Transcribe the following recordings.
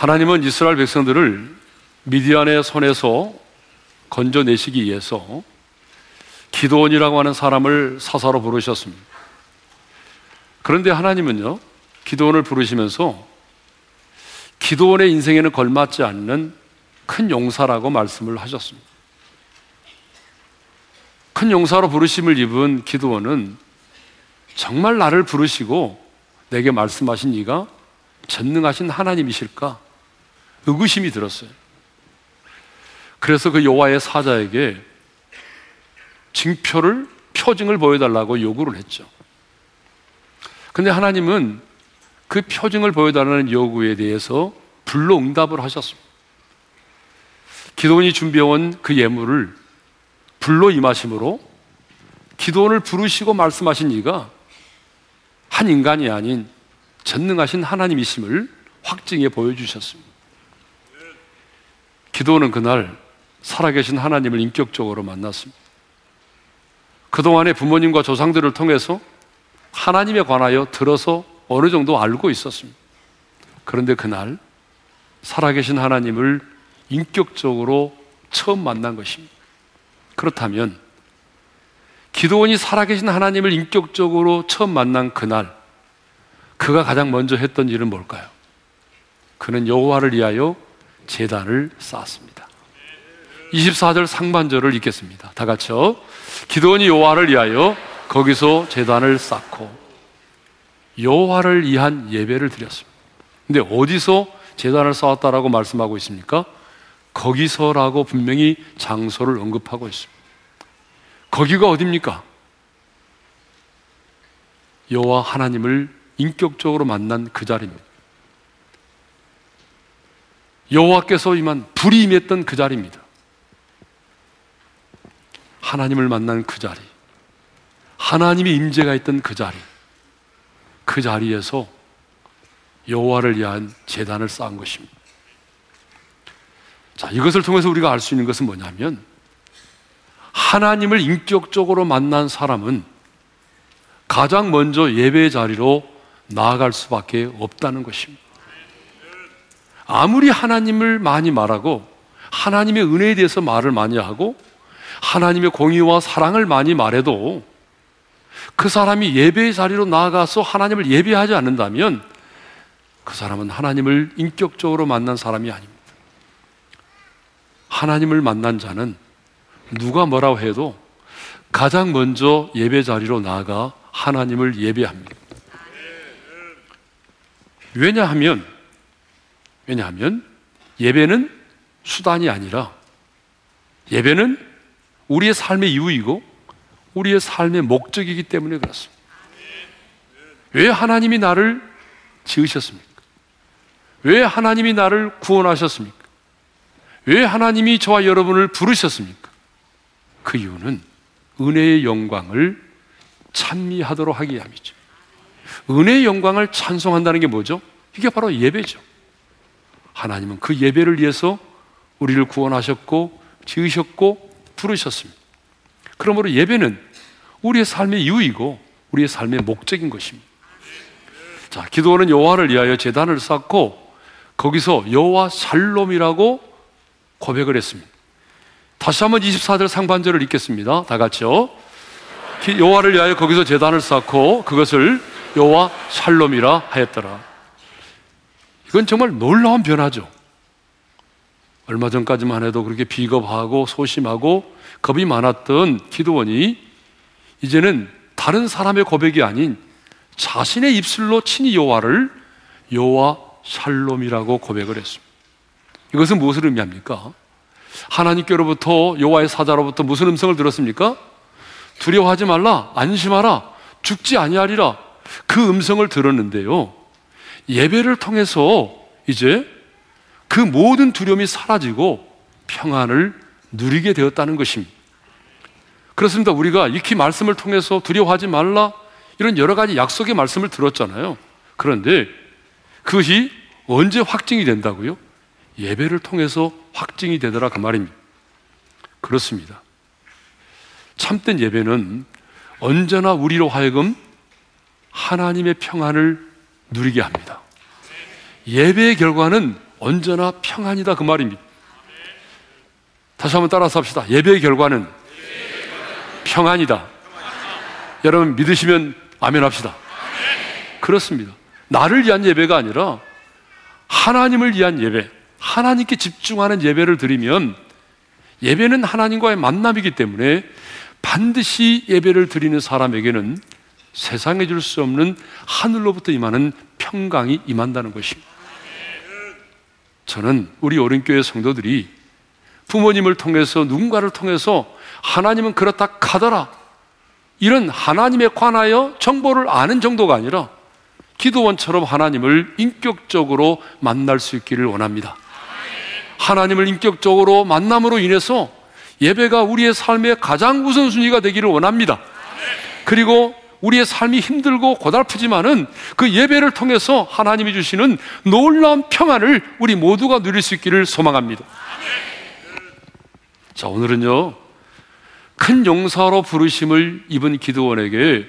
하나님은 이스라엘 백성들을 미디안의 손에서 건져내시기 위해서 기도원이라고 하는 사람을 사사로 부르셨습니다. 그런데 하나님은요, 기도원을 부르시면서 기도원의 인생에는 걸맞지 않는 큰 용사라고 말씀을 하셨습니다. 큰 용사로 부르심을 입은 기도원은 정말 나를 부르시고 내게 말씀하신 이가 전능하신 하나님이실까? 의구심이 들었어요. 그래서 그 여호와의 사자에게 징표를 표징을 보여달라고 요구를 했죠. 근데 하나님은 그 표징을 보여달라는 요구에 대해서 불로 응답을 하셨습니다. 기도원이 준비해온 그 예물을 불로 임하심으로 기도원을 부르시고 말씀하신 이가 한 인간이 아닌 전능하신 하나님이심을 확증해 보여주셨습니다. 기도원은 그날 살아계신 하나님을 인격적으로 만났습니다. 그동안의 부모님과 조상들을 통해서 하나님에 관하여 들어서 어느 정도 알고 있었습니다. 그런데 그날 살아계신 하나님을 인격적으로 처음 만난 것입니다. 그렇다면 기도원이 살아계신 하나님을 인격적으로 처음 만난 그날 그가 가장 먼저 했던 일은 뭘까요? 그는 여호와를 위하여 제단을 쌓았습니다. 24절 상반절을 읽겠습니다. 다 같이요. 기도원이 여호와를 위하여 거기서 제단을 쌓고 여호와를 위한 예배를 드렸습니다. 근데 어디서 제단을 쌓았다라고 말씀하고 있습니까? 거기서라고 분명히 장소를 언급하고 있습니다. 거기가 어딥니까? 여호와 하나님을 인격적으로 만난 그 자리입니다. 여호와께서 임한 불이 임했던 그 자리입니다. 하나님을 만난 그 자리, 하나님의 임재가 있던 그 자리, 그 자리에서 여호와를 위한 재단을 쌓은 것입니다. 자, 이것을 통해서 우리가 알 수 있는 것은 뭐냐면 하나님을 인격적으로 만난 사람은 가장 먼저 예배 자리로 나아갈 수밖에 없다는 것입니다. 아무리 하나님을 많이 말하고 하나님의 은혜에 대해서 말을 많이 하고 하나님의 공의와 사랑을 많이 말해도 그 사람이 예배의 자리로 나아가서 하나님을 예배하지 않는다면 그 사람은 하나님을 인격적으로 만난 사람이 아닙니다. 하나님을 만난 자는 누가 뭐라고 해도 가장 먼저 예배 자리로 나아가 하나님을 예배합니다. 왜냐하면, 왜냐하면 예배는 수단이 아니라 예배는 우리의 삶의 이유이고 우리의 삶의 목적이기 때문에 그렇습니다. 왜 하나님이 나를 지으셨습니까? 왜 하나님이 나를 구원하셨습니까? 왜 하나님이 저와 여러분을 부르셨습니까? 그 이유는 은혜의 영광을 찬미하도록 하기 위함이죠. 은혜의 영광을 찬송한다는 게 뭐죠? 이게 바로 예배죠. 하나님은 그 예배를 위해서 우리를 구원하셨고, 지으셨고, 부르셨습니다. 그러므로 예배는 우리의 삶의 이유이고, 우리의 삶의 목적인 것입니다. 자, 기도원은 여호와를 위하여 제단을 쌓고 거기서 여호와 샬롬이라고 고백을 했습니다. 다시 한번 24절 상반절을 읽겠습니다. 다 같이요. 여호와를 위하여 거기서 제단을 쌓고 그것을 여호와 샬롬이라 하였더라. 이건 정말 놀라운 변화죠. 얼마 전까지만 해도 그렇게 비겁하고 소심하고 겁이 많았던 기도원이 이제는 다른 사람의 고백이 아닌 자신의 입술로 친히 여호와를 여호와 샬롬이라고 고백을 했습니다. 이것은 무엇을 의미합니까? 하나님께로부터 여호와의 사자로부터 무슨 음성을 들었습니까? 두려워하지 말라, 안심하라, 죽지 아니하리라. 그 음성을 들었는데요. 예배를 통해서 이제 그 모든 두려움이 사라지고 평안을 누리게 되었다는 것입니다. 그렇습니다. 우리가 익히 말씀을 통해서 두려워하지 말라 이런 여러 가지 약속의 말씀을 들었잖아요. 그런데 그것이 언제 확증이 된다고요? 예배를 통해서 확증이 되더라 그 말입니다. 그렇습니다. 참된 예배는 언제나 우리로 하여금 하나님의 평안을 누리게 합니다. 예배의 결과는 언제나 평안이다 그 말입니다. 다시 한번 따라서 합시다. 예배의 결과는 평안이다. 여러분 믿으시면 아멘 합시다. 그렇습니다. 나를 위한 예배가 아니라 하나님을 위한 예배, 하나님께 집중하는 예배를 드리면 예배는 하나님과의 만남이기 때문에 반드시 예배를 드리는 사람에게는 세상에 줄 수 없는 하늘로부터 임하는 평강이 임한다는 것입니다. 저는 우리 오른교회 성도들이 부모님을 통해서 누군가를 통해서 하나님은 그렇다 카더라 이런 하나님에 관하여 정보를 아는 정도가 아니라 기도원처럼 하나님을 인격적으로 만날 수 있기를 원합니다. 하나님을 인격적으로 만남으로 인해서 예배가 우리의 삶의 가장 우선순위가 되기를 원합니다. 그리고 우리의 삶이 힘들고 고달프지만은 그 예배를 통해서 하나님이 주시는 놀라운 평안을 우리 모두가 누릴 수 있기를 소망합니다. 자, 오늘은요, 큰 용사로 부르심을 입은 기도원에게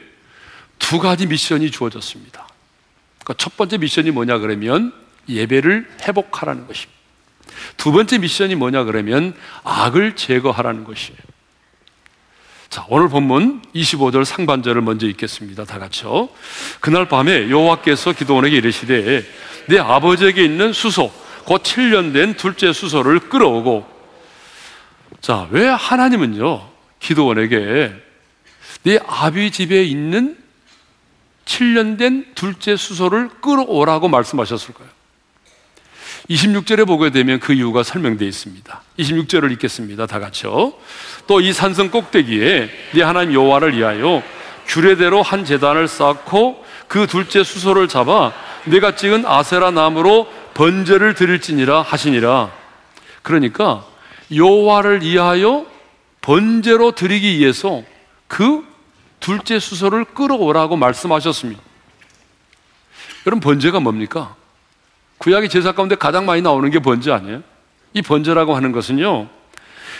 두 가지 미션이 주어졌습니다. 그러니까 첫 번째 미션이 뭐냐 그러면 예배를 회복하라는 것입니다. 두 번째 미션이 뭐냐 그러면 악을 제거하라는 것이에요. 자, 오늘 본문 25절 상반절을 먼저 읽겠습니다. 다 같이요. 그날 밤에 여호와께서 기도원에게 이르시되 내 아버지에게 있는 수소 곧 7년 된 둘째 수소를 끌어오고 자, 왜 하나님은요? 기도원에게 네 아비 집에 있는 7년 된 둘째 수소를 끌어오라고 말씀하셨을까요? 26절에 보게 되면 그 이유가 설명되어 있습니다. 26절을 읽겠습니다. 다 같이요. 또 이 산성 꼭대기에 네 하나님 여호와를 위하여 규례대로 한 제단을 쌓고 그 둘째 수소를 잡아 내가 찍은 아세라 나무로 번제를 드릴지니라 하시니라. 그러니까 여호와를 위하여 번제로 드리기 위해서 그 둘째 수소를 끌어오라고 말씀하셨습니다. 여러분 번제가 뭡니까? 구약의 제사 가운데 가장 많이 나오는 게 번제 아니에요? 이 번제라고 하는 것은요,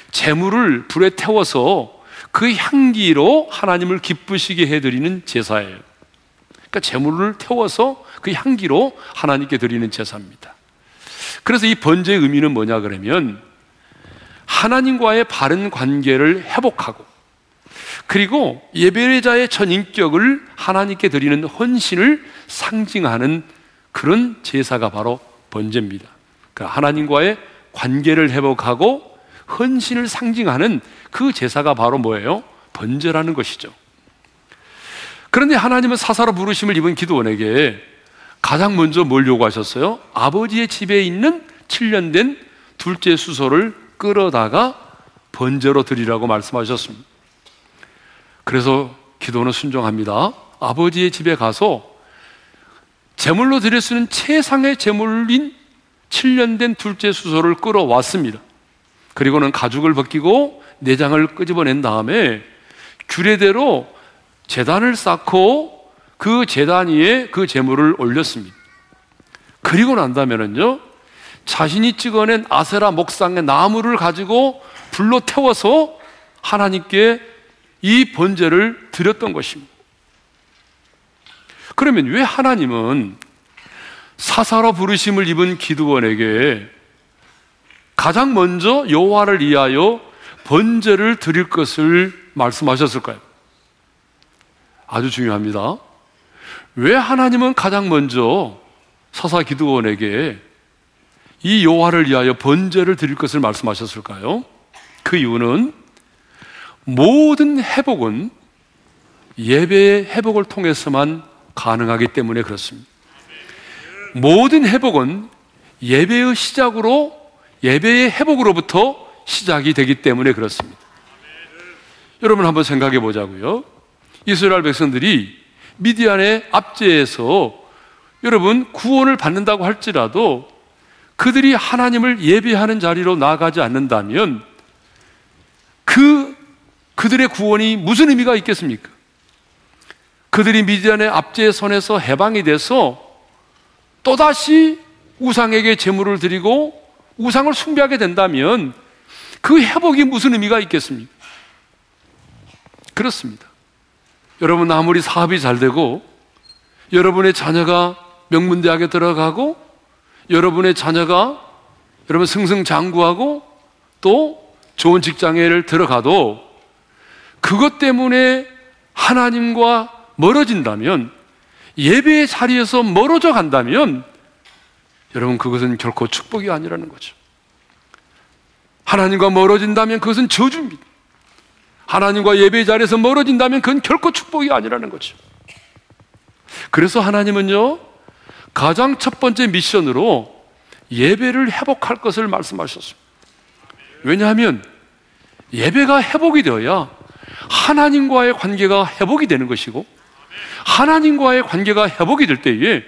재물을 불에 태워서 그 향기로 하나님을 기쁘시게 해드리는 제사예요. 그러니까 재물을 태워서 그 향기로 하나님께 드리는 제사입니다. 그래서 이 번제의 의미는 뭐냐 그러면 하나님과의 바른 관계를 회복하고 그리고 예배자의 전 인격을 하나님께 드리는 헌신을 상징하는 그런 제사가 바로 번제입니다. 그러니까 하나님과의 관계를 회복하고 헌신을 상징하는 그 제사가 바로 뭐예요? 번제라는 것이죠. 그런데 하나님은 사사로 부르심을 입은 기도원에게 가장 먼저 뭘 요구하셨어요? 아버지의 집에 있는 7년 된 둘째 수소를 끌어다가 번제로 드리라고 말씀하셨습니다. 그래서 기도는 순종합니다. 아버지의 집에 가서 제물로 드릴 수 있는 최상의 제물인 7년 된 둘째 수소를 끌어왔습니다. 그리고는 가죽을 벗기고 내장을 끄집어낸 다음에 규례대로 재단을 쌓고 그 재단 위에 그 제물을 올렸습니다. 그리고 난다면은요, 자신이 찍어낸 아세라 목상의 나무를 가지고 불로 태워서 하나님께 이 번제를 드렸던 것입니다. 그러면 왜 하나님은 사사로 부르심을 입은 기드원에게 가장 먼저 여호와를 위하여 번제를 드릴 것을 말씀하셨을까요? 아주 중요합니다. 왜 하나님은 가장 먼저 사사 기드원에게 이 여호와를 위하여 번제를 드릴 것을 말씀하셨을까요? 그 이유는 모든 회복은 예배의 회복을 통해서만 가능하기 때문에 그렇습니다. 모든 회복은 예배의 시작으로 예배의 회복으로부터 시작이 되기 때문에 그렇습니다. 여러분 한번 생각해 보자고요. 이스라엘 백성들이 미디안의 압제에서 여러분 구원을 받는다고 할지라도 그들이 하나님을 예배하는 자리로 나아가지 않는다면 그 그들의 구원이 무슨 의미가 있겠습니까? 그들이 미디안의 압제의 손에서 해방이 돼서 또다시 우상에게 제물을 드리고 우상을 숭배하게 된다면 그 회복이 무슨 의미가 있겠습니까? 그렇습니다. 여러분 아무리 사업이 잘 되고 여러분의 자녀가 명문대학에 들어가고 여러분의 자녀가 여러분 승승장구하고 또 좋은 직장에 들어가도 그것 때문에 하나님과 멀어진다면 예배의 자리에서 멀어져 간다면 여러분 그것은 결코 축복이 아니라는 거죠. 하나님과 멀어진다면 그것은 저주입니다. 하나님과 예배의 자리에서 멀어진다면 그건 결코 축복이 아니라는 거죠. 그래서 하나님은요, 가장 첫 번째 미션으로 예배를 회복할 것을 말씀하셨습니다. 왜냐하면 예배가 회복이 되어야 하나님과의 관계가 회복이 되는 것이고 하나님과의 관계가 회복이 될 때에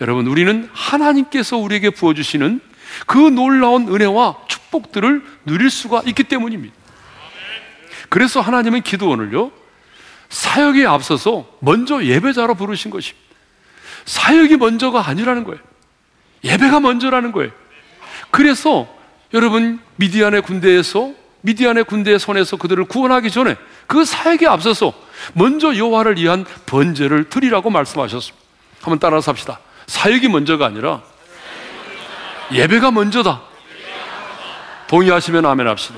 여러분 우리는 하나님께서 우리에게 부어주시는 그 놀라운 은혜와 축복들을 누릴 수가 있기 때문입니다. 그래서 하나님은 기도원을요 사역에 앞서서 먼저 예배자로 부르신 것입니다. 사역이 먼저가 아니라는 거예요. 예배가 먼저라는 거예요. 그래서 여러분 미디안의 군대에서 미디안의 군대의 손에서 그들을 구원하기 전에 그 사역에 앞서서 먼저 여호와를 위한 번제를 드리라고 말씀하셨습니다. 한번 따라서 합시다. 사역이 먼저가 아니라 예배가 먼저다. 동의하시면 아멘 합시다.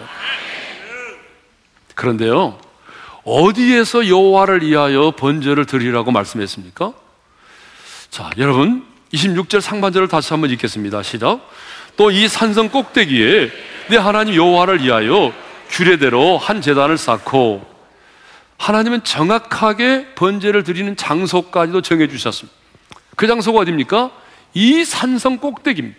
그런데요. 어디에서 여호와를 위하여 번제를 드리라고 말씀했습니까? 자, 여러분 26절 상반절을 다시 한번 읽겠습니다. 시작. 또 이 산성 꼭대기에 내 하나님 여호와를 위하여 규례대로 한 제단을 쌓고 하나님은 정확하게 번제를 드리는 장소까지도 정해 주셨습니다. 그 장소가 어디입니까? 이 산성 꼭대기입니다.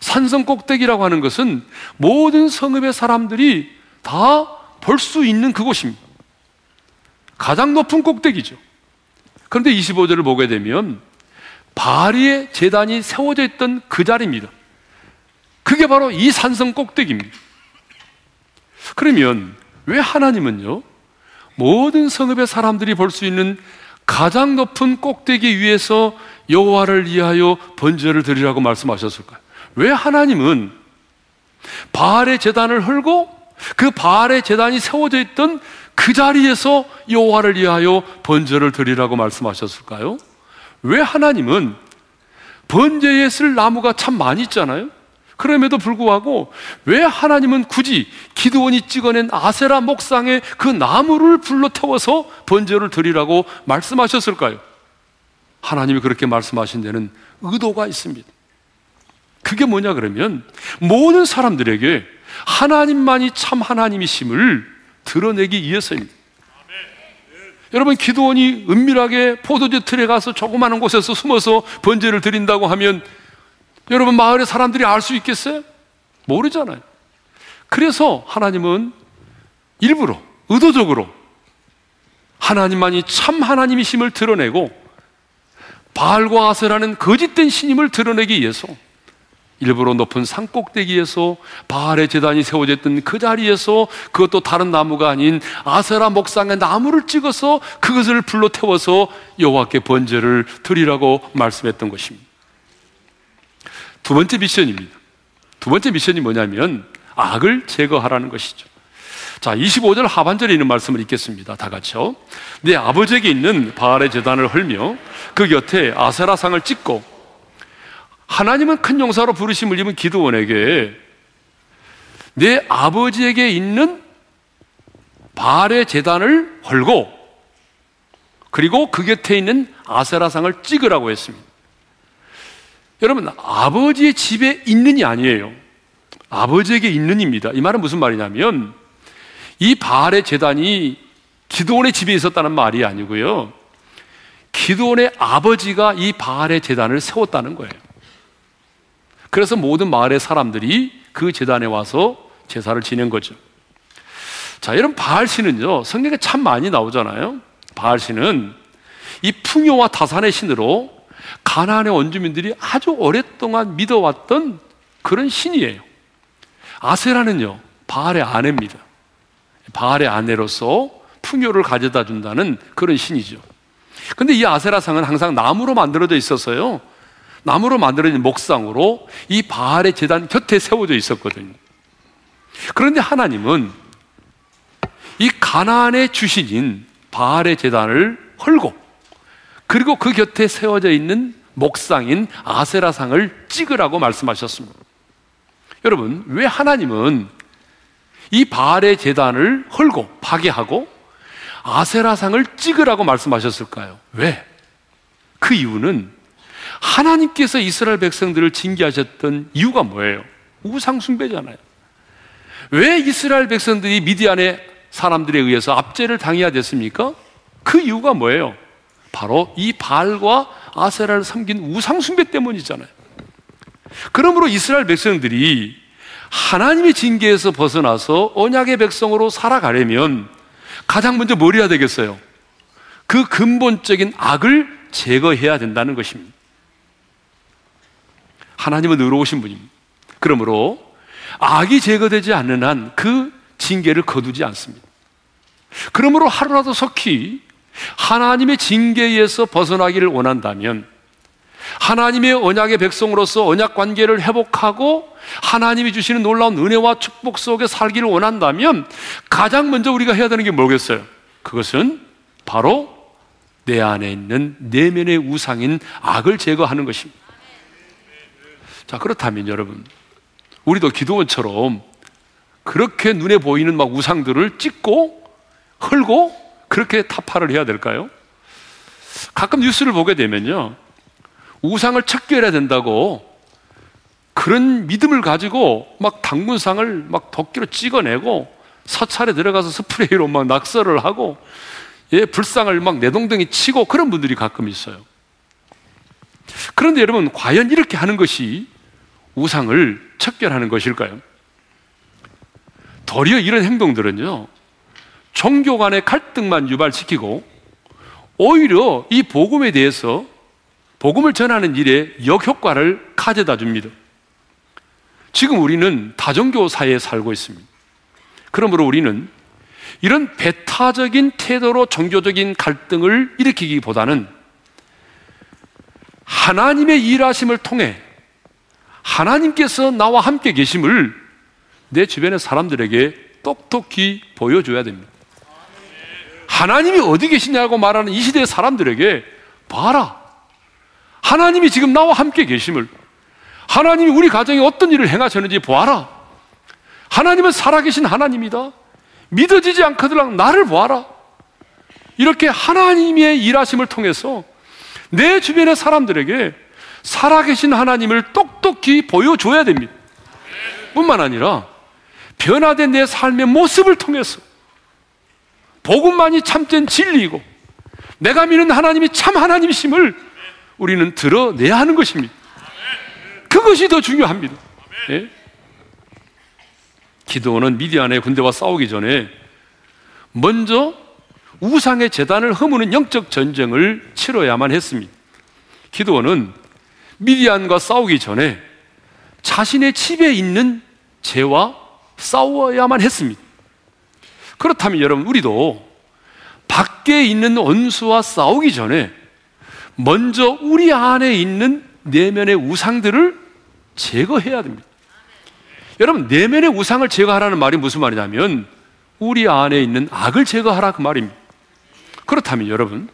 산성 꼭대기라고 하는 것은 모든 성읍의 사람들이 다 볼 수 있는 그곳입니다. 가장 높은 꼭대기죠. 그런데 25절을 보게 되면 바리의 재단이 세워져 있던 그 자리입니다. 그게 바로 이 산성 꼭대기입니다. 그러면 왜 하나님은요, 모든 성읍의 사람들이 볼 수 있는 가장 높은 꼭대기 위에서 여호와를 위하여 번제를 드리라고 말씀하셨을까요? 왜 하나님은 바알의 재단을 헐고 그 바알의 재단이 세워져 있던 그 자리에서 여호와를 위하여 번제를 드리라고 말씀하셨을까요? 왜 하나님은 번제에 쓸 나무가 참 많이 있잖아요. 그럼에도 불구하고 왜 하나님은 굳이 기드원이 찍어낸 아세라 목상에 그 나무를 불러 태워서 번제를 드리라고 말씀하셨을까요? 하나님이 그렇게 말씀하신 데는 의도가 있습니다. 그게 뭐냐 그러면 모든 사람들에게 하나님만이 참 하나님이심을 드러내기 위해서입니다. 여러분 기도원이 은밀하게 포도주 틀에 가서 조그마한 곳에서 숨어서 번제를 드린다고 하면 여러분 마을의 사람들이 알 수 있겠어요? 모르잖아요. 그래서 하나님은 일부러 의도적으로 하나님만이 참 하나님이심을 드러내고 바알과 아세라는 거짓된 신임을 드러내기 위해서 일부러 높은 산 꼭대기에서 바알의 재단이 세워져 있던 그 자리에서 그것도 다른 나무가 아닌 아세라 목상의 나무를 찍어서 그것을 불러 태워서 여호와께 번제를 드리라고 말씀했던 것입니다. 두 번째 미션입니다. 두 번째 미션이 뭐냐면 악을 제거하라는 것이죠. 자, 25절 하반절에 있는 말씀을 읽겠습니다. 다 같이요. 내 아버지에게 있는 바알의 재단을 헐며 그 곁에 아세라상을 찍고 하나님은 큰 용사로 부르심을 입은 기도원에게 내 아버지에게 있는 바알의 재단을 헐고 그리고 그 곁에 있는 아세라상을 찍으라고 했습니다. 여러분, 아버지의 집에 있는이 아니에요. 아버지에게 있는입니다. 이 말은 무슨 말이냐면 이 바알의 재단이 기도원의 집에 있었다는 말이 아니고요. 기도원의 아버지가 이 바알의 재단을 세웠다는 거예요. 그래서 모든 마을의 사람들이 그 재단에 와서 제사를 지낸 거죠. 자, 여러분 바알 신은요. 성경에 참 많이 나오잖아요. 바알 신은 이 풍요와 다산의 신으로 가나안의 원주민들이 아주 오랫동안 믿어왔던 그런 신이에요. 아세라는요, 바알의 아내입니다. 바알의 아내로서 풍요를 가져다 준다는 그런 신이죠. 근데 이 아세라상은 항상 나무로 만들어져 있어서요, 나무로 만들어진 목상으로 이 바알의 재단 곁에 세워져 있었거든요. 그런데 하나님은 이 가나안의 주신인 바알의 재단을 헐고 그리고 그 곁에 세워져 있는 목상인 아세라상을 찍으라고 말씀하셨습니다. 여러분, 왜 하나님은 이 바알의 재단을 헐고 파괴하고 아세라상을 찍으라고 말씀하셨을까요? 왜? 그 이유는 하나님께서 이스라엘 백성들을 징계하셨던 이유가 뭐예요? 우상숭배잖아요. 왜 이스라엘 백성들이 미디안의 사람들에 의해서 압제를 당해야 됐습니까? 그 이유가 뭐예요? 바로 이 바알과 아세라를 섬긴 우상숭배 때문이잖아요. 그러므로 이스라엘 백성들이 하나님의 징계에서 벗어나서 언약의 백성으로 살아가려면 가장 먼저 뭘 해야 되겠어요? 그 근본적인 악을 제거해야 된다는 것입니다. 하나님은 의로우신 분입니다. 그러므로 악이 제거되지 않는 한 그 징계를 거두지 않습니다. 그러므로 하루라도 속히 하나님의 징계에서 벗어나기를 원한다면 하나님의 언약의 백성으로서 언약 관계를 회복하고 하나님이 주시는 놀라운 은혜와 축복 속에 살기를 원한다면 가장 먼저 우리가 해야 되는 게 뭐겠어요? 그것은 바로 내 안에 있는 내면의 우상인 악을 제거하는 것입니다. 자, 그렇다면 여러분, 우리도 기도원처럼 그렇게 눈에 보이는 막 우상들을 찍고 헐고 그렇게 타파를 해야 될까요? 가끔 뉴스를 보게 되면요. 우상을 척결해야 된다고 그런 믿음을 가지고 막 당군상을 막 도끼로 찍어내고 사찰에 들어가서 스프레이로 막 낙서를 하고 예, 불상을 막 내동댕이 치고 그런 분들이 가끔 있어요. 그런데 여러분, 과연 이렇게 하는 것이 우상을 척결하는 것일까요? 도리어 이런 행동들은요, 종교 간의 갈등만 유발시키고 오히려 이 복음에 대해서 복음을 전하는 일에 역효과를 가져다 줍니다. 지금 우리는 다종교 사회에 살고 있습니다. 그러므로 우리는 이런 배타적인 태도로 종교적인 갈등을 일으키기보다는 하나님의 일하심을 통해 하나님께서 나와 함께 계심을 내 주변의 사람들에게 똑똑히 보여줘야 됩니다. 하나님이 어디 계시냐고 말하는 이 시대의 사람들에게 봐라. 하나님이 지금 나와 함께 계심을 하나님이 우리 가정에 어떤 일을 행하셨는지 보아라. 하나님은 살아계신 하나님이다. 믿어지지 않거든 나를 보아라. 이렇게 하나님의 일하심을 통해서 내 주변의 사람들에게 살아계신 하나님을 똑똑히 보여줘야 됩니다. 뿐만 아니라 변화된 내 삶의 모습을 통해서 복음만이 참된 진리이고 내가 믿는 하나님이 참 하나님이심을 우리는 드러내야 하는 것입니다. 그것이 더 중요합니다. 예? 기도원은 미디안의 군대와 싸우기 전에 먼저 우상의 재단을 허무는 영적 전쟁을 치러야만 했습니다. 기도원은 미디안과 싸우기 전에 자신의 집에 있는 죄와 싸워야만 했습니다. 그렇다면 여러분, 우리도 밖에 있는 원수와 싸우기 전에 먼저 우리 안에 있는 내면의 우상들을 제거해야 됩니다. 여러분, 내면의 우상을 제거하라는 말이 무슨 말이냐면 우리 안에 있는 악을 제거하라 그 말입니다. 그렇다면 여러분,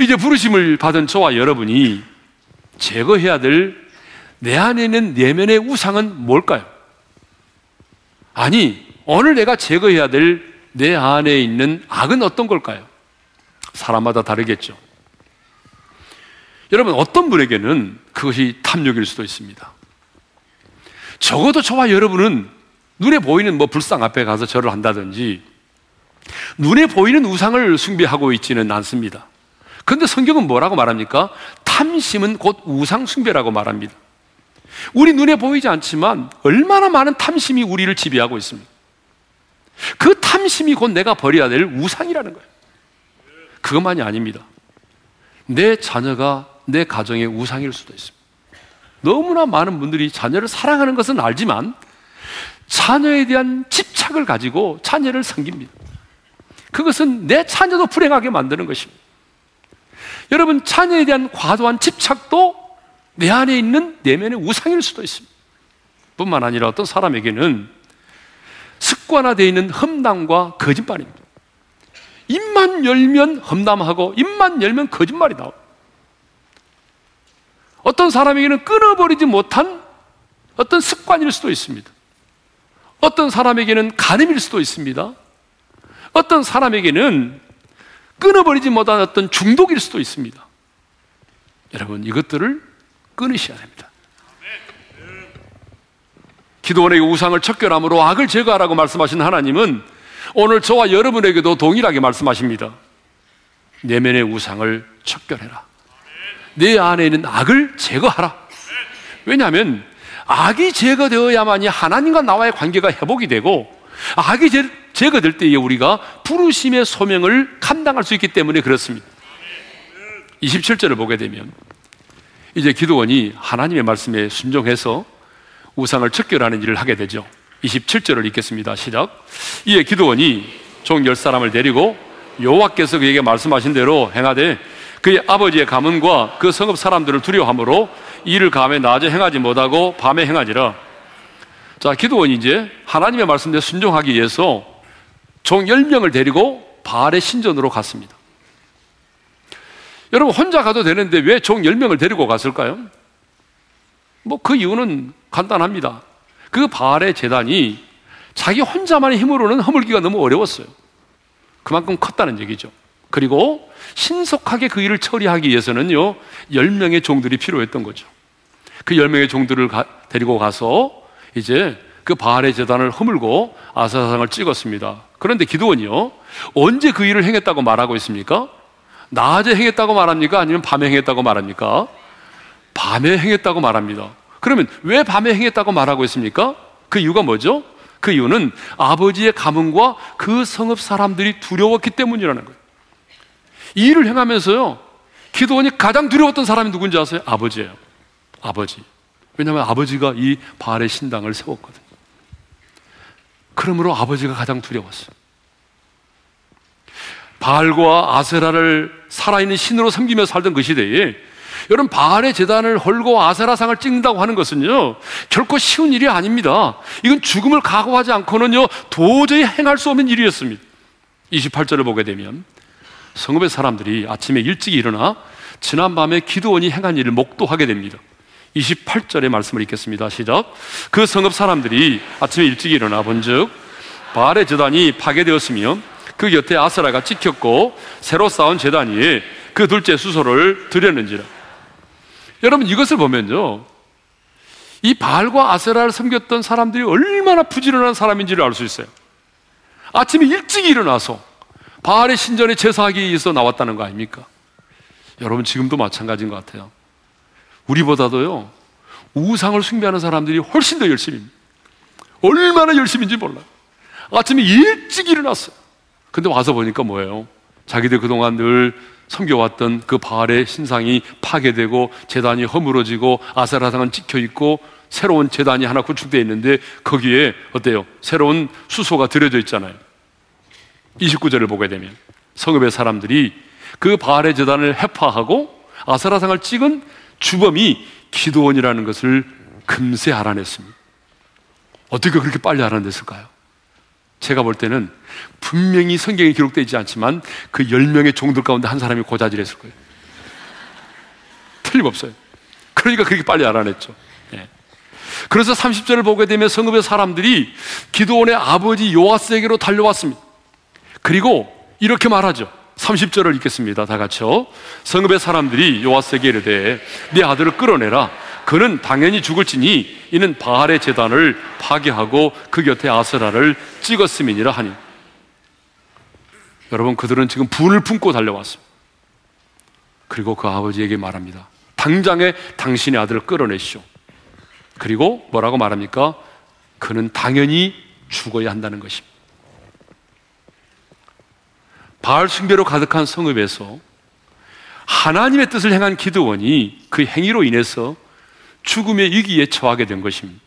이제 부르심을 받은 저와 여러분이 제거해야 될 내 안에 있는 내면의 우상은 뭘까요? 아니, 오늘 내가 제거해야 될 내 안에 있는 악은 어떤 걸까요? 사람마다 다르겠죠. 여러분, 어떤 분에게는 그것이 탐욕일 수도 있습니다. 적어도 저와 여러분은 눈에 보이는 뭐 불상 앞에 가서 절을 한다든지 눈에 보이는 우상을 숭배하고 있지는 않습니다. 그런데 성경은 뭐라고 말합니까? 탐심은 곧 우상 숭배라고 말합니다. 우리 눈에 보이지 않지만 얼마나 많은 탐심이 우리를 지배하고 있습니다. 그 탐심이 곧 내가 버려야 될 우상이라는 거예요. 그것만이 아닙니다. 내 자녀가 내 가정의 우상일 수도 있습니다. 너무나 많은 분들이 자녀를 사랑하는 것은 알지만 자녀에 대한 집착을 가지고 자녀를 섬깁니다. 그것은 내 자녀도 불행하게 만드는 것입니다. 여러분, 자녀에 대한 과도한 집착도 내 안에 있는 내면의 우상일 수도 있습니다. 뿐만 아니라 어떤 사람에게는 습관화되어 있는 험담과 거짓말입니다. 입만 열면 험담하고 입만 열면 거짓말이 나옵니다. 어떤 사람에게는 끊어버리지 못한 어떤 습관일 수도 있습니다. 어떤 사람에게는 간음일 수도 있습니다. 어떤 사람에게는 끊어버리지 못한 어떤 중독일 수도 있습니다. 여러분, 이것들을 끊으셔야 됩니다. 기도원에게 우상을 척결함으로 악을 제거하라고 말씀하신 하나님은 오늘 저와 여러분에게도 동일하게 말씀하십니다. 내면의 우상을 척결해라. 내 안에 있는 악을 제거하라. 왜냐하면 악이 제거되어야만이 하나님과 나와의 관계가 회복이 되고 악이 제거될 때에 우리가 부르심의 소명을 감당할 수 있기 때문에 그렇습니다. 27절을 보게 되면 이제 기도원이 하나님의 말씀에 순종해서 우상을 척결하는 일을 하게 되죠. 27절을 읽겠습니다. 시작. 이에 기도원이 종 열 사람을 데리고 여호와께서 그에게 말씀하신 대로 행하되 그의 아버지의 가문과 그 성읍 사람들을 두려워함으로 이를 감에 낮에 행하지 못하고 밤에 행하지라. 자, 기도원이 이제 하나님의 말씀대로 순종하기 위해서 종 10명을 데리고 바알의 신전으로 갔습니다. 여러분, 혼자 가도 되는데 왜 종 10명을 데리고 갔을까요? 뭐 그 이유는 간단합니다. 그 바알의 재단이 자기 혼자만의 힘으로는 허물기가 너무 어려웠어요. 그만큼 컸다는 얘기죠. 그리고 신속하게 그 일을 처리하기 위해서는요, 10명의 종들이 필요했던 거죠. 그 10명의 종들을 가, 데리고 가서 이제 그 바알의 재단을 허물고 아사상을 찍었습니다. 그런데 기도원이요, 언제 그 일을 행했다고 말하고 있습니까? 낮에 행했다고 말합니까? 아니면 밤에 행했다고 말합니까? 밤에 행했다고 말합니다. 그러면 왜 밤에 행했다고 말하고 있습니까? 그 이유가 뭐죠? 그 이유는 아버지의 가문과 그 성읍 사람들이 두려웠기 때문이라는 거예요. 이 일을 행하면서요, 기도원이 가장 두려웠던 사람이 누군지 아세요? 아버지예요. 아버지. 왜냐하면 아버지가 이 바알의 신당을 세웠거든요. 그러므로 아버지가 가장 두려웠어요. 바알과 아세라를 살아있는 신으로 섬기며 살던 그 시대에 여러분 바알의 재단을 헐고 아세라상을 찍는다고 하는 것은요 결코 쉬운 일이 아닙니다. 이건 죽음을 각오하지 않고는요 도저히 행할 수 없는 일이었습니다. 28절을 보게 되면 성읍의 사람들이 아침에 일찍 일어나 지난밤에 기도원이 행한 일을 목도하게 됩니다. 28절의 말씀을 읽겠습니다. 시작. 그 성읍 사람들이 아침에 일찍 일어나 본즉 바알의 재단이 파괴되었으며 그 곁에 아스라가 찍혔고 새로 쌓은 재단 위에 그 둘째 수소를 드렸는지라. 여러분 이것을 보면요. 이 바알과 아세라를 섬겼던 사람들이 얼마나 부지런한 사람인지를 알 수 있어요. 아침에 일찍 일어나서 바알의 신전에 제사하기 위해서 나왔다는 거 아닙니까? 여러분 지금도 마찬가지인 것 같아요. 우리보다도요 우상을 숭배하는 사람들이 훨씬 더 열심히 얼마나 열심인지 몰라요. 아침에 일찍 일어났어요. 근데 와서 보니까 뭐예요? 자기들 그동안 늘 섬겨왔던 그 바알의 신상이 파괴되고 재단이 허물어지고 아세라상은 찍혀 있고 새로운 재단이 하나 구축되어 있는데 거기에 어때요? 새로운 수소가 들여져 있잖아요. 29절을 보게 되면 성읍의 사람들이 그 바알의 재단을 해파하고 아세라상을 찍은 주범이 기도원이라는 것을 금세 알아냈습니다. 어떻게 그렇게 빨리 알아냈을까요? 제가 볼 때는 분명히 성경에 기록되어 있지 않지만 그 10명의 종들 가운데 한 사람이 고자질했을 거예요. 틀림없어요. 그러니까 그렇게 빨리 알아냈죠. 네. 그래서 30절을 보게 되면 성읍의 사람들이 기도원의 아버지 요아스에게로 달려왔습니다. 그리고 이렇게 말하죠. 30절을 읽겠습니다. 다 같이요. 성읍의 사람들이 요아스에게 이르되 네 아들을 끌어내라. 그는 당연히 죽을지니 이는 바알의 재단을 파괴하고 그 곁에 아스라를 찍었음이니라 하니. 여러분 그들은 지금 분을 품고 달려왔습니다. 그리고 그 아버지에게 말합니다. 당장에 당신의 아들을 끌어내시오. 그리고 뭐라고 말합니까? 그는 당연히 죽어야 한다는 것입니다. 바알 숭배로 가득한 성읍에서 하나님의 뜻을 행한 기드원이 그 행위로 인해서 죽음의 위기에 처하게 된 것입니다.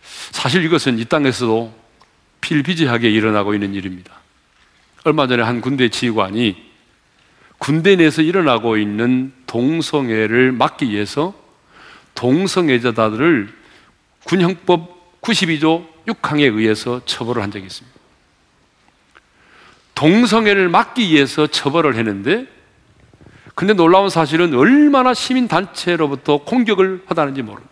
사실 이것은 이 땅에서도 필비재하게 일어나고 있는 일입니다. 얼마 전에 한 군대 지휘관이 군대 내에서 일어나고 있는 동성애를 막기 위해서 동성애자들을 군형법 92조 6항에 의해서 처벌을 한 적이 있습니다. 동성애를 막기 위해서 처벌을 했는데 근데 놀라운 사실은 얼마나 시민단체로부터 공격을 하다는지 모릅니다.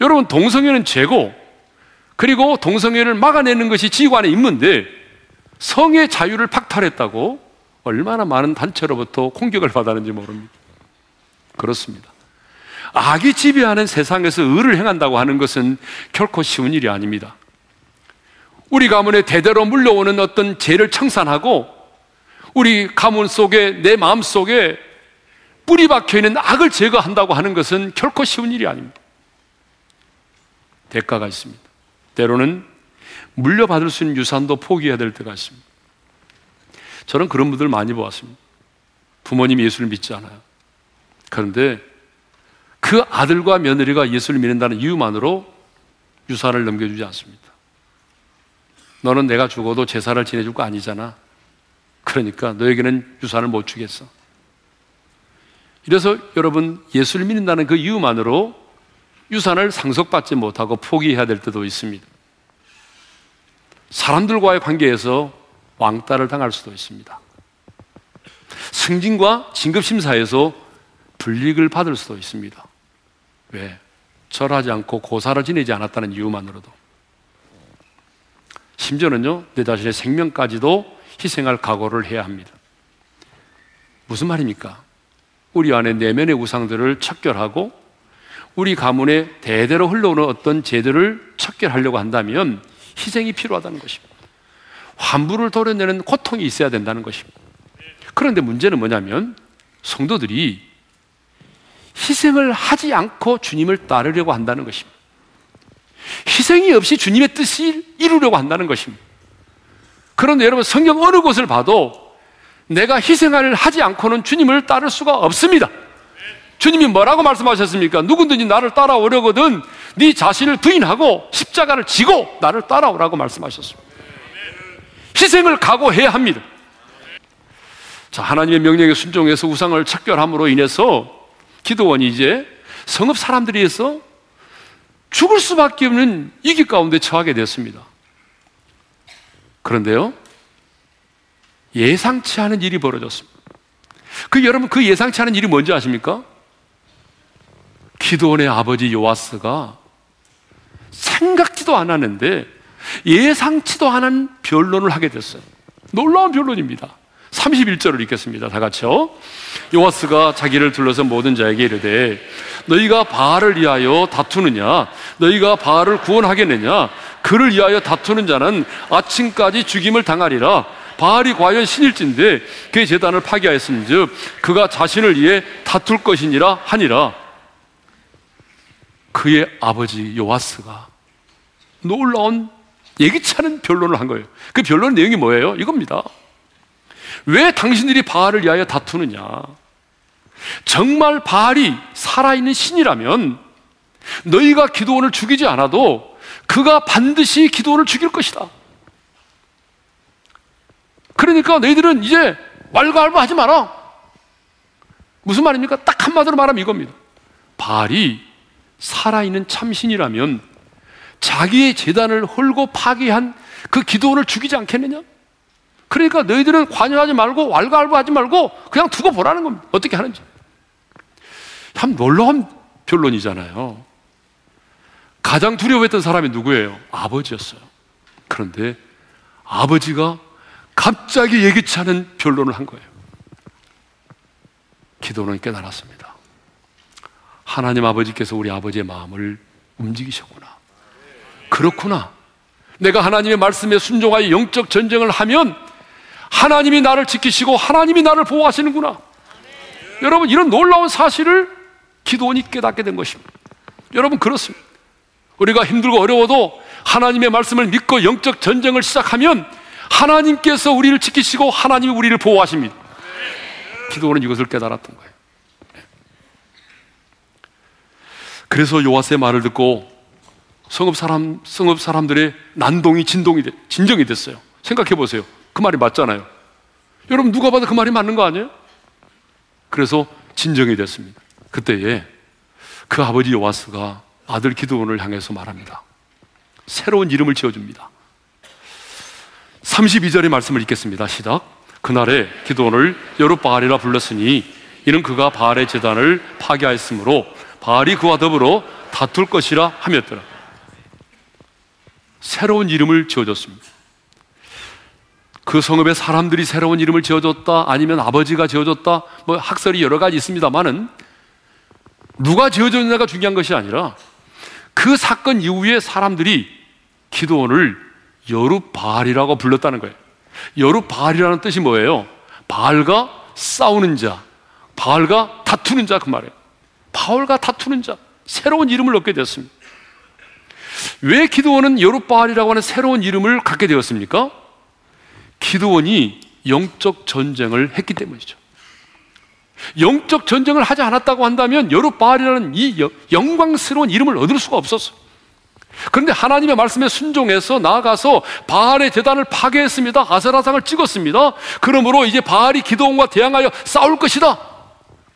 여러분, 동성애는 죄고, 그리고 동성애를 막아내는 것이 지관의 임무인데, 성의 자유를 박탈했다고 얼마나 많은 단체로부터 공격을 받았는지 모릅니다. 그렇습니다. 악이 지배하는 세상에서 의를 행한다고 하는 것은 결코 쉬운 일이 아닙니다. 우리 가문에 대대로 물려오는 어떤 죄를 청산하고 우리 가문 속에 내 마음 속에 뿌리 박혀 있는 악을 제거한다고 하는 것은 결코 쉬운 일이 아닙니다. 대가가 있습니다. 때로는 물려받을 수 있는 유산도 포기해야 될 때가 있습니다. 저는 그런 분들 많이 보았습니다. 부모님이 예수를 믿지 않아요. 그런데 그 아들과 며느리가 예수를 믿는다는 이유만으로 유산을 넘겨주지 않습니다. 너는 내가 죽어도 제사를 지내줄 거 아니잖아. 그러니까 너에게는 유산을 못 주겠어. 이래서 여러분 예수를 믿는다는 그 이유만으로 유산을 상속받지 못하고 포기해야 될 때도 있습니다. 사람들과의 관계에서 왕따를 당할 수도 있습니다. 승진과 진급심사에서 불이익을 받을 수도 있습니다. 왜? 절하지 않고 고사를 지내지 않았다는 이유만으로도. 심지어는요, 내 자신의 생명까지도 희생할 각오를 해야 합니다. 무슨 말입니까? 우리 안에 내면의 우상들을 척결하고 우리 가문에 대대로 흘러오는 어떤 제도를 척결하려고 한다면 희생이 필요하다는 것입니다. 환부를 도려내는 고통이 있어야 된다는 것입니다. 그런데 문제는 뭐냐면 성도들이 희생을 하지 않고 주님을 따르려고 한다는 것입니다. 희생이 없이 주님의 뜻을 이루려고 한다는 것입니다. 그런데 여러분 성경 어느 곳을 봐도 내가 희생을 하지 않고는 주님을 따를 수가 없습니다. 주님이 뭐라고 말씀하셨습니까? 누구든지 나를 따라오려거든 네 자신을 부인하고 십자가를 지고 나를 따라오라고 말씀하셨습니다. 희생을 각오해야 합니다. 자, 하나님의 명령에 순종해서 우상을 척결함으로 인해서 기도원이 이제 성읍 사람들이 해서 죽을 수밖에 없는 위기 가운데 처하게 됐습니다. 그런데요, 예상치 않은 일이 벌어졌습니다. 그 여러분 그 예상치 않은 일이 뭔지 아십니까? 기도원의 아버지 요아스가 생각지도 않았는데 예상치도 않은 변론을 하게 됐어요. 놀라운 변론입니다. 31절을 읽겠습니다. 다 같이요. 요아스가 자기를 둘러서 모든 자에게 이르되 너희가 바알을 위하여 다투느냐 너희가 바알을 구원하겠느냐 그를 위하여 다투는 자는 아침까지 죽임을 당하리라 바알이 과연 신일진데 그의 재단을 파괴하였은즉 그가 자신을 위해 다툴 것이니라 하니라 그의 아버지 요아스가 놀라운 예기치 않은 변론을 한 거예요. 그 변론 내용이 뭐예요? 이겁니다. 왜 당신들이 바알을 위하여 다투느냐? 정말 바알이 살아있는 신이라면 너희가 기도원을 죽이지 않아도 그가 반드시 기도원을 죽일 것이다. 그러니까 너희들은 이제 왈가왈부 하지 마라. 무슨 말입니까? 딱 한마디로 말하면 이겁니다. 바알이 살아있는 참신이라면 자기의 재단을 홀고 파괴한 그 기도원을 죽이지 않겠느냐? 그러니까 너희들은 관여하지 말고 왈가왈부하지 말고 그냥 두고 보라는 겁니다. 어떻게 하는지. 참 놀라운 변론이잖아요. 가장 두려워했던 사람이 누구예요? 아버지였어요. 그런데 아버지가 갑자기 예기치 않은 변론을 한 거예요. 기도는 깨달았습니다. 하나님 아버지께서 우리 아버지의 마음을 움직이셨구나. 그렇구나. 내가 하나님의 말씀에 순종하여 영적 전쟁을 하면 하나님이 나를 지키시고 하나님이 나를 보호하시는구나. 여러분, 이런 놀라운 사실을 기도원이 깨닫게 된 것입니다. 여러분, 그렇습니다. 우리가 힘들고 어려워도 하나님의 말씀을 믿고 영적 전쟁을 시작하면 하나님께서 우리를 지키시고 하나님이 우리를 보호하십니다. 기도원은 이것을 깨달았던 거예요. 그래서 요아스의 말을 듣고 성읍 사람, 성읍 사람들의 난동이 진동이, 진정이 됐어요. 생각해 보세요. 그 말이 맞잖아요. 여러분 누가 봐도 그 말이 맞는 거 아니에요? 그래서 진정이 됐습니다. 그때에 그 아버지 요아스가 아들 기도원을 향해서 말합니다. 새로운 이름을 지어줍니다. 32절의 말씀을 읽겠습니다. 시작. 그날에 기도원을 여룻바알이라 불렀으니 이는 그가 바알의 재단을 파괴하였으므로 바알이 그와 더불어 다툴 것이라 하였더라. 새로운 이름을 지어줬습니다. 그 성읍에 사람들이 새로운 이름을 지어줬다, 아니면 아버지가 지어줬다, 뭐 학설이 여러 가지 있습니다만은 누가 지어줬느냐가 중요한 것이 아니라 그 사건 이후에 사람들이 기도원을 여룻바알이라고 불렀다는 거예요. 여룻바알이라는 뜻이 뭐예요? 바알과 싸우는 자, 바알과 다투는 자 그 말이에요. 바알과 다투는 자, 새로운 이름을 얻게 되었습니다. 왜 기도원은 여룻바알이라고 하는 새로운 이름을 갖게 되었습니까? 기도원이 영적 전쟁을 했기 때문이죠. 영적 전쟁을 하지 않았다고 한다면 여룻바알이라는 이 영광스러운 이름을 얻을 수가 없었어요. 그런데 하나님의 말씀에 순종해서 나아가서 바알의 재단을 파괴했습니다. 아세라상을 찍었습니다. 그러므로 이제 바알이 기도원과 대항하여 싸울 것이다.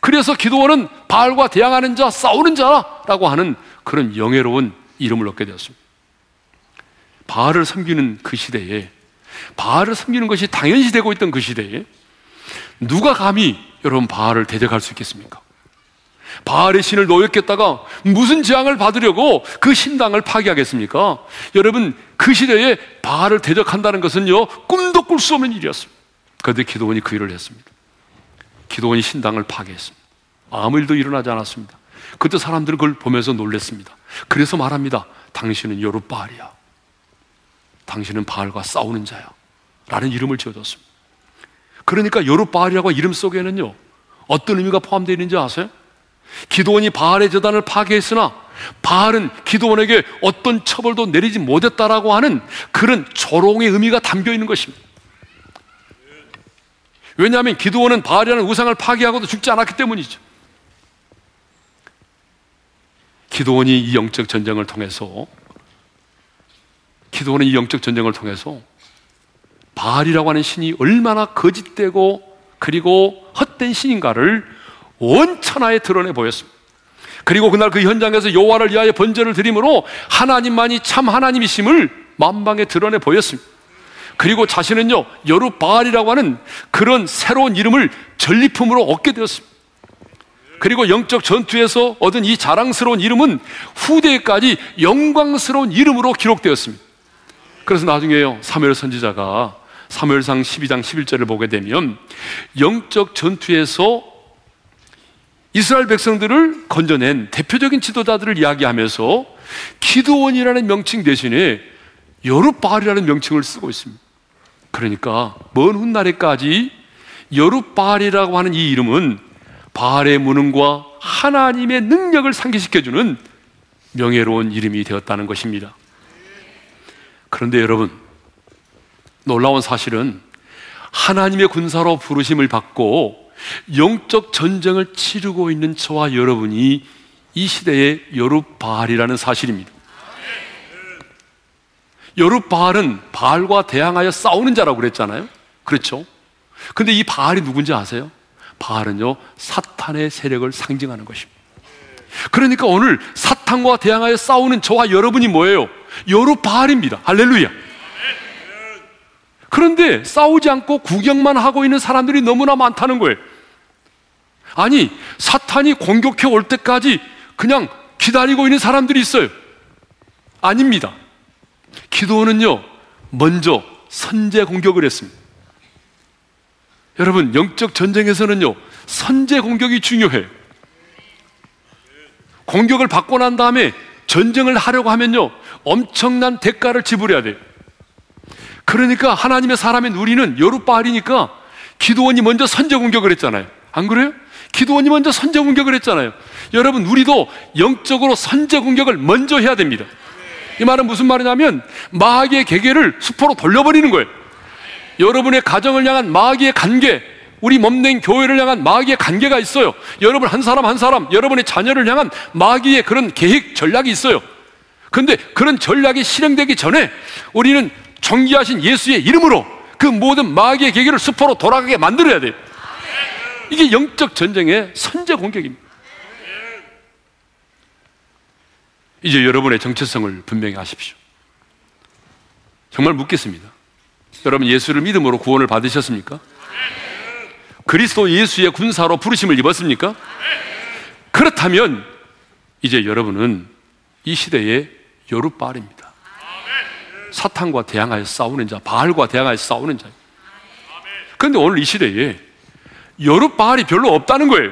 그래서 기도원은 바알과 대항하는 자, 싸우는 자라고 하는 그런 영예로운 이름을 얻게 되었습니다. 바알을 섬기는 그 시대에 바알을 섬기는 것이 당연시 되고 있던 그 시대에 누가 감히 여러분 바알을 대적할 수 있겠습니까? 바알의 신을 노역겠다가 무슨 재앙을 받으려고 그 신당을 파괴하겠습니까? 여러분 그 시대에 바알을 대적한다는 것은요 꿈도 꿀 수 없는 일이었습니다. 그런데 기도원이 그 일을 했습니다. 기도원이 신당을 파괴했습니다. 아무 일도 일어나지 않았습니다. 그때 사람들은 그걸 보면서 놀랬습니다. 그래서 말합니다. 당신은 요르바알이야. 당신은 바알과 싸우는 자야. 라는 이름을 지어줬습니다. 그러니까 요르바알이라고 이름 속에는요, 어떤 의미가 포함되어 있는지 아세요? 기도원이 바알의 재단을 파괴했으나 바알은 기도원에게 어떤 처벌도 내리지 못했다라고 하는 그런 조롱의 의미가 담겨 있는 것입니다. 왜냐하면 기도원은 바알이라는 우상을 파괴하고도 죽지 않았기 때문이죠. 기도원이 이 영적 전쟁을 통해서 기도원은 이 영적 전쟁을 통해서 바알이라고 하는 신이 얼마나 거짓되고 그리고 헛된 신인가를 원천하에 드러내 보였습니다. 그리고 그날 그 현장에서 여호와를 위하여 번제를 드림으로 하나님만이 참 하나님이심을 만방에 드러내 보였습니다. 그리고 자신은요 여루바알이라고 하는 그런 새로운 이름을 전리품으로 얻게 되었습니다. 그리고 영적 전투에서 얻은 이 자랑스러운 이름은 후대까지 영광스러운 이름으로 기록되었습니다. 그래서 나중에요 사무엘 선지자가 사무엘상 12장 11절을 보게 되면 영적 전투에서 이스라엘 백성들을 건져낸 대표적인 지도자들을 이야기하면서 기드원이라는 명칭 대신에 여룻바알이라는 명칭을 쓰고 있습니다. 그러니까 먼 훗날에까지 여룻바알이라고 하는 이 이름은 바알의 무능과 하나님의 능력을 상기시켜주는 명예로운 이름이 되었다는 것입니다. 그런데 여러분, 놀라운 사실은 하나님의 군사로 부르심을 받고 영적 전쟁을 치르고 있는 저와 여러분이 이 시대의 여룻바알이라는 사실입니다. 여룻바알은 바알과 대항하여 싸우는 자라고 그랬잖아요. 그렇죠? 근데 이 바알이 누군지 아세요? 바알은요, 사탄의 세력을 상징하는 것입니다. 그러니까 오늘 사탄과 대항하여 싸우는 저와 여러분이 뭐예요? 여룻바알입니다. 할렐루야. 그런데 싸우지 않고 구경만 하고 있는 사람들이 너무나 많다는 거예요. 아니, 사탄이 공격해 올 때까지 그냥 기다리고 있는 사람들이 있어요. 아닙니다. 기도원은요, 먼저 선제 공격을 했습니다. 여러분, 영적 전쟁에서는요, 선제 공격이 중요해요. 공격을 받고 난 다음에 전쟁을 하려고 하면요, 엄청난 대가를 지불해야 돼요. 그러니까 하나님의 사람인 우리는 여룻바알이니까 기도원이 먼저 선제 공격을 했잖아요. 안 그래요? 기도원이 먼저 선제 공격을 했잖아요. 여러분, 우리도 영적으로 선제 공격을 먼저 해야 됩니다. 이 말은 무슨 말이냐면 마귀의 계계를 수포로 돌려버리는 거예요. 여러분의 가정을 향한 마귀의 관계, 우리 몸된 교회를 향한 마귀의 관계가 있어요. 여러분 한 사람 한 사람, 여러분의 자녀를 향한 마귀의 그런 계획, 전략이 있어요. 근데 그런 전략이 실행되기 전에 우리는 정기하신 예수의 이름으로 그 모든 마귀의 계기를 수포로 돌아가게 만들어야 돼요. 이게 영적 전쟁의 선제 공격입니다. 이제 여러분의 정체성을 분명히 하십시오. 정말 묻겠습니다. 여러분 예수를 믿음으로 구원을 받으셨습니까? 그리스도 예수의 군사로 부르심을 입었습니까? 그렇다면 이제 여러분은 이 시대의 요르바알입니다. 사탄과 대항하여 싸우는 자, 바알과 대항하여 싸우는 자. 그런데 오늘 이 시대에 요르바알이 별로 없다는 거예요.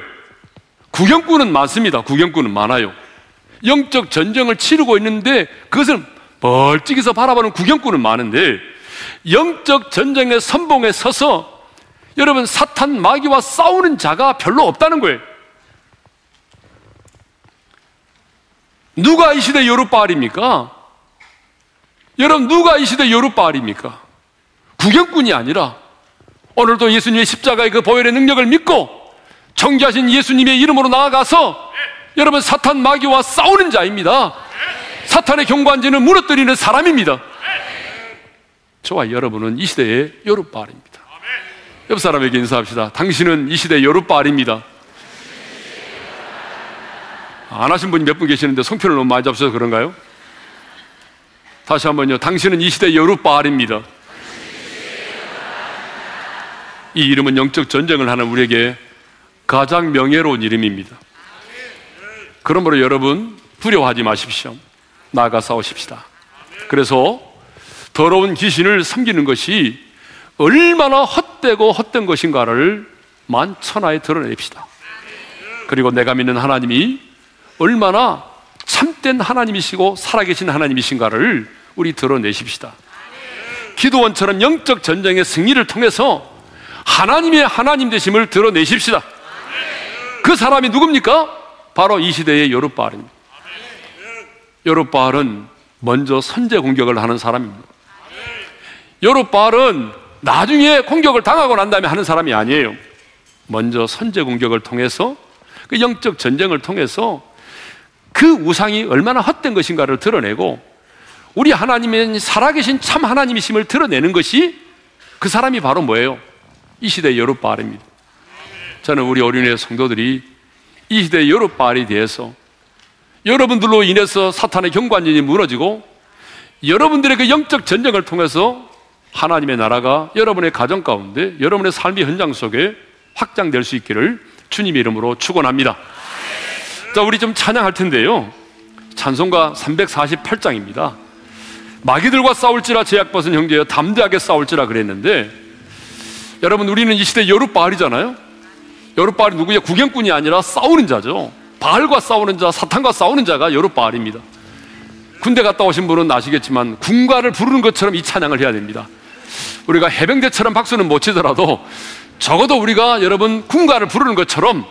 구경꾼은 많습니다. 구경꾼은 많아요. 영적 전쟁을 치르고 있는데 그것을 멀찍이서 바라보는 구경꾼은 많은데 영적 전쟁의 선봉에 서서 여러분 사탄 마귀와 싸우는 자가 별로 없다는 거예요. 누가 이 시대 요르바알입니까? 여러분 누가 이 시대 요르바알입니까? 구경꾼이 아니라 오늘도 예수님의 십자가의 그 보혈의 능력을 믿고 정죄하신 예수님의 이름으로 나아가서 여러분 사탄 마귀와 싸우는 자입니다. 사탄의 경관지는 무너뜨리는 사람입니다. 저와 여러분은 이 시대의 요르바알입니다. 옆 사람에게 인사합시다. 당신은 이 시대의 요르바알입니다. 안 하신 분이 몇 분 계시는데 송편을 너무 많이 잡셔서 그런가요? 다시 한번요. 당신은 이 시대의 요르바알입니다. 이 이름은 영적 전쟁을 하는 우리에게 가장 명예로운 이름입니다. 그러므로 여러분 두려워하지 마십시오. 나아가 싸우십시다. 그래서 더러운 귀신을 섬기는 것이 얼마나 헛되고 헛된 것인가를 만천하에 드러냅시다. 그리고 내가 믿는 하나님이 얼마나 참된 하나님이시고 살아계신 하나님이신가를 우리 드러내십시다. 기도원처럼 영적 전쟁의 승리를 통해서 하나님의 하나님 되심을 드러내십시다. 그 사람이 누굽니까? 바로 이 시대의 요르바알입니다. 요르바알은 먼저 선제 공격을 하는 사람입니다. 요르바알은 나중에 공격을 당하고 난 다음에 하는 사람이 아니에요. 먼저 선제 공격을 통해서 그 영적 전쟁을 통해서 그 우상이 얼마나 헛된 것인가를 드러내고 우리 하나님의 살아계신 참 하나님이심을 드러내는 것이 그 사람이 바로 뭐예요? 이 시대의 여룻바알입니다. 저는 우리 어린애 성도들이 이 시대의 여룻바알에 대해서 여러분들로 인해서 사탄의 경관진이 무너지고 여러분들의 그 영적 전쟁을 통해서 하나님의 나라가 여러분의 가정 가운데 여러분의 삶의 현장 속에 확장될 수 있기를 주님의 이름으로 축원합니다. 자, 우리 좀 찬양할 텐데요. 찬송가 348장입니다. 마귀들과 싸울지라 제약 벗은 형제여 담대하게 싸울지라 그랬는데 여러분 우리는 이 시대 여룻바알이잖아요. 여룻바알이 누구야? 구경꾼이 아니라 싸우는 자죠. 바알과 싸우는 자, 사탄과 싸우는 자가 여룻바알입니다. 군대 갔다 오신 분은 아시겠지만 군가를 부르는 것처럼 이 찬양을 해야 됩니다. 우리가 해병대처럼 박수는 못 치더라도 적어도 우리가 여러분 군가를 부르는 것처럼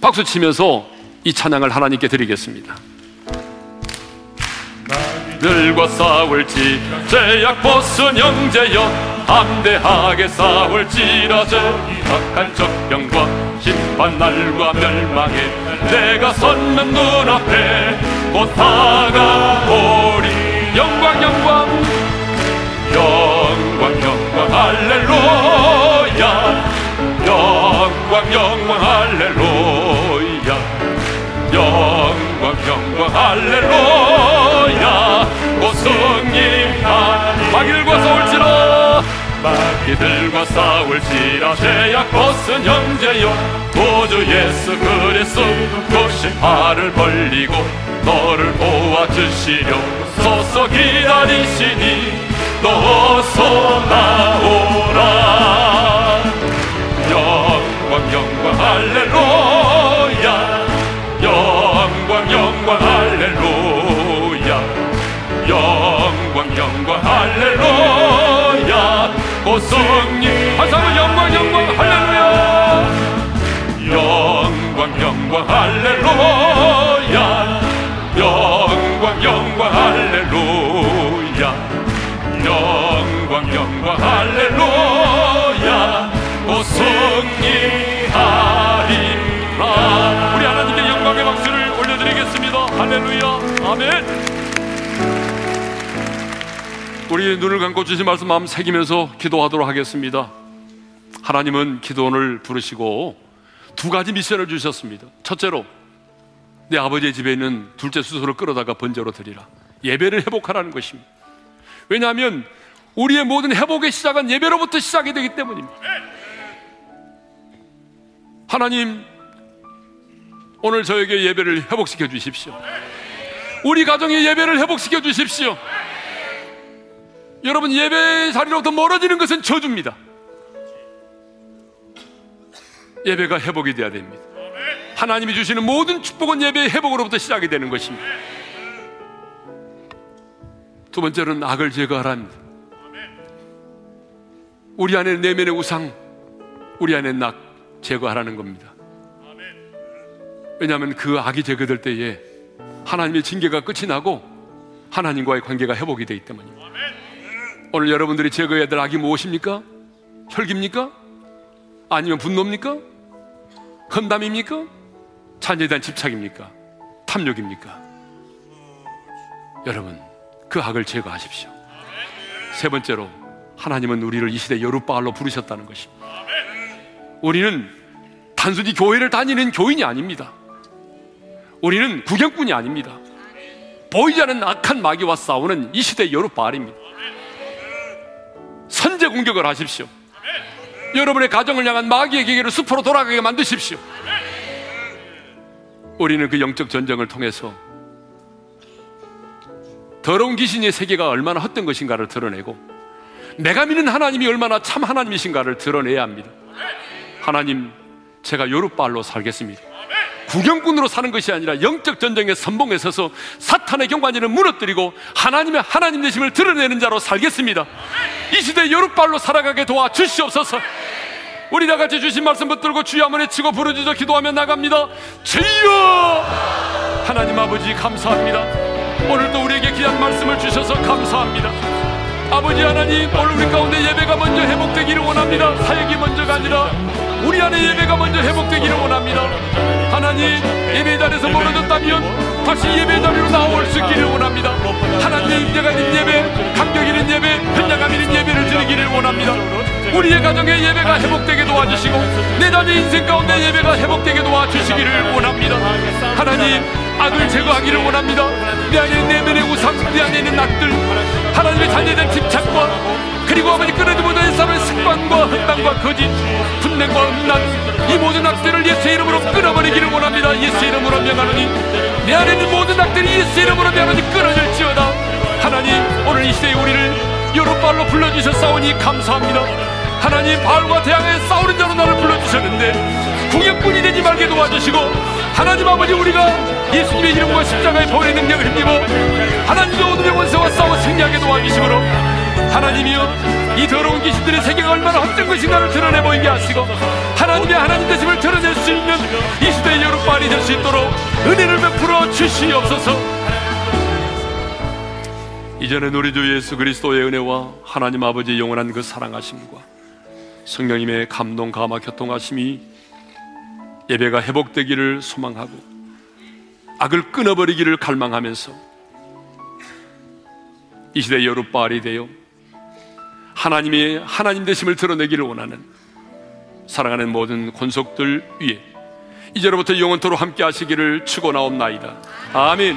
박수 치면서 이 찬양을 하나님께 드리겠습니다. 들과 싸울지 제약 벗은 형제여 담대하게 싸울지라 제 악한 적병과 심판 날과 멸망에 내가 섰는 눈앞에 곧 다가오리. 영광 영광. 영광 영광 할렐루야. 영광 영광 할렐루야 영광 영광 할렐루야. 고승리하 마귀들과 싸울지라. 마귀들과 싸울지라. 죄악 벗은 형제여. 도주 예수 그리스도 그 팔을 벌리고 너를 도와주시려. 서서 기다리시니 너서 나오라. 영광 영광 할렐루야 영광 할렐루야. 고승리 한사람 영광 영광 할렐루야. 영광 영광 할렐루야. 영광 영광 할렐루야. 영광 영광 할렐루야. 고승리 우리 눈을 감고 주신 말씀 마음 새기면서 기도하도록 하겠습니다. 하나님은 기도원을 부르시고 두 가지 미션을 주셨습니다. 첫째로 내 아버지의 집에 있는 둘째 수소를 끌어다가 번제로 드리라. 예배를 회복하라는 것입니다. 왜냐하면 우리의 모든 회복의 시작은 예배로부터 시작이 되기 때문입니다. 하나님, 오늘 저에게 예배를 회복시켜 주십시오. 우리 가정의 예배를 회복시켜 주십시오. 여러분, 예배 자리로부터 멀어지는 것은 저주입니다. 예배가 회복이 되어야 됩니다. 하나님이 주시는 모든 축복은 예배의 회복으로부터 시작이 되는 것입니다. 두 번째로는 악을 제거하랍니다. 우리 안에 내면의 우상, 우리 안에 낙 제거하라는 겁니다. 왜냐하면 그 악이 제거될 때에 하나님의 징계가 끝이 나고 하나님과의 관계가 회복이 되기 때문입니다. 오늘 여러분들이 제거해야 될 악이 무엇입니까? 혈기입니까? 아니면 분노입니까? 험담입니까? 자녀에 대한 집착입니까? 탐욕입니까? 여러분, 그 악을 제거하십시오. 세 번째로, 하나님은 우리를 이 시대 여룻바알로 부르셨다는 것입니다. 우리는 단순히 교회를 다니는 교인이 아닙니다. 우리는 구경꾼이 아닙니다. 보이지 않는 악한 마귀와 싸우는 이 시대 여룻바알입니다. 선제 공격을 하십시오. 여러분의 가정을 향한 마귀의 기계를 수포로 돌아가게 만드십시오. 우리는 그 영적 전쟁을 통해서 더러운 귀신의 세계가 얼마나 헛된 것인가를 드러내고 내가 믿는 하나님이 얼마나 참 하나님이신가를 드러내야 합니다. 하나님, 제가 요릇발로 살겠습니다. 구경꾼으로 사는 것이 아니라 영적 전쟁의 선봉에 서서 사탄의 경관이를 무너뜨리고 하나님의 하나님 되심을 드러내는 자로 살겠습니다. 이 시대 요릇발로 살아가게 도와 주시옵소서. 우리 다 같이 주신 말씀 붙들고 주여 한번 외치고 부르짖어 기도하며 나갑니다. 주여! 하나님 아버지 감사합니다. 오늘도 우리에게 귀한 말씀을 주셔서 감사합니다. 아버지 하나님 오늘 우리 가운데 예배가 먼저 회복되기를 원합니다. 사역이 먼저가 아니라 우리 안에 예배가 먼저 회복되기를 원합니다. 하나님 예배 자리에서 멀어졌다면 다시 예배 자리로 나올 수 있기를 원합니다. 하나님 내가 있는 예배, 감격 있는 예배, 현장감 있는 예배를 드리기를 원합니다. 우리의 가정의 예배가 회복되게 도와주시고 내 자녀 인생 가운데 예배가 회복되게 도와주시기를 원합니다. 하나님 악을 제거하기를 원합니다. 내 안에 내면의 우상, 내 안에 있는 낙들, 하나님의 대한 집착과 그리고 아버지 끊어지 못하는 삶의 습관과 흑당과 거짓, 분냉과 음란, 이 모든 악들을 예수의 이름으로 끊어버리기를 원합니다. 예수의 이름으로 명하노니 내 안에 있는 모든 악들이 예수의 이름으로 명하노니 끊어질지어다. 하나님 오늘 이 시대에 우리를 여러 발로 불러주셨사오니 감사합니다. 하나님 바알과 대항에 싸우는 자로 나를 불러주셨는데 궁역꾼이 되지 말게 도와주시고 하나님 아버지 우리가 예수님의 이름과 십자가의 벌의 능력을 힘입어 하나님의 오늘의 원수와 싸워 승리하게 도와주시므로 하나님이여 이 더러운 귀신들의 세계가 얼마나 헛된 것인가를 드러내 보이게 하시고 하나님의 하나님 되심을 드러낼 수 있는 이 시대의 여름발이 될 수 있도록 은혜를 베풀어 주시옵소서. 이전에 우리 주 예수 그리스도의 은혜와 하나님 아버지의 영원한 그 사랑하심과 성령님의 감동 감화 교통하심이 예배가 회복되기를 소망하고 악을 끊어버리기를 갈망하면서 이 시대 여룻바알이 되어 하나님의 하나님 되심을 드러내기를 원하는 사랑하는 모든 권속들 위에 이제로부터 영원토로 함께 하시기를 축원하옵나이다. 아멘.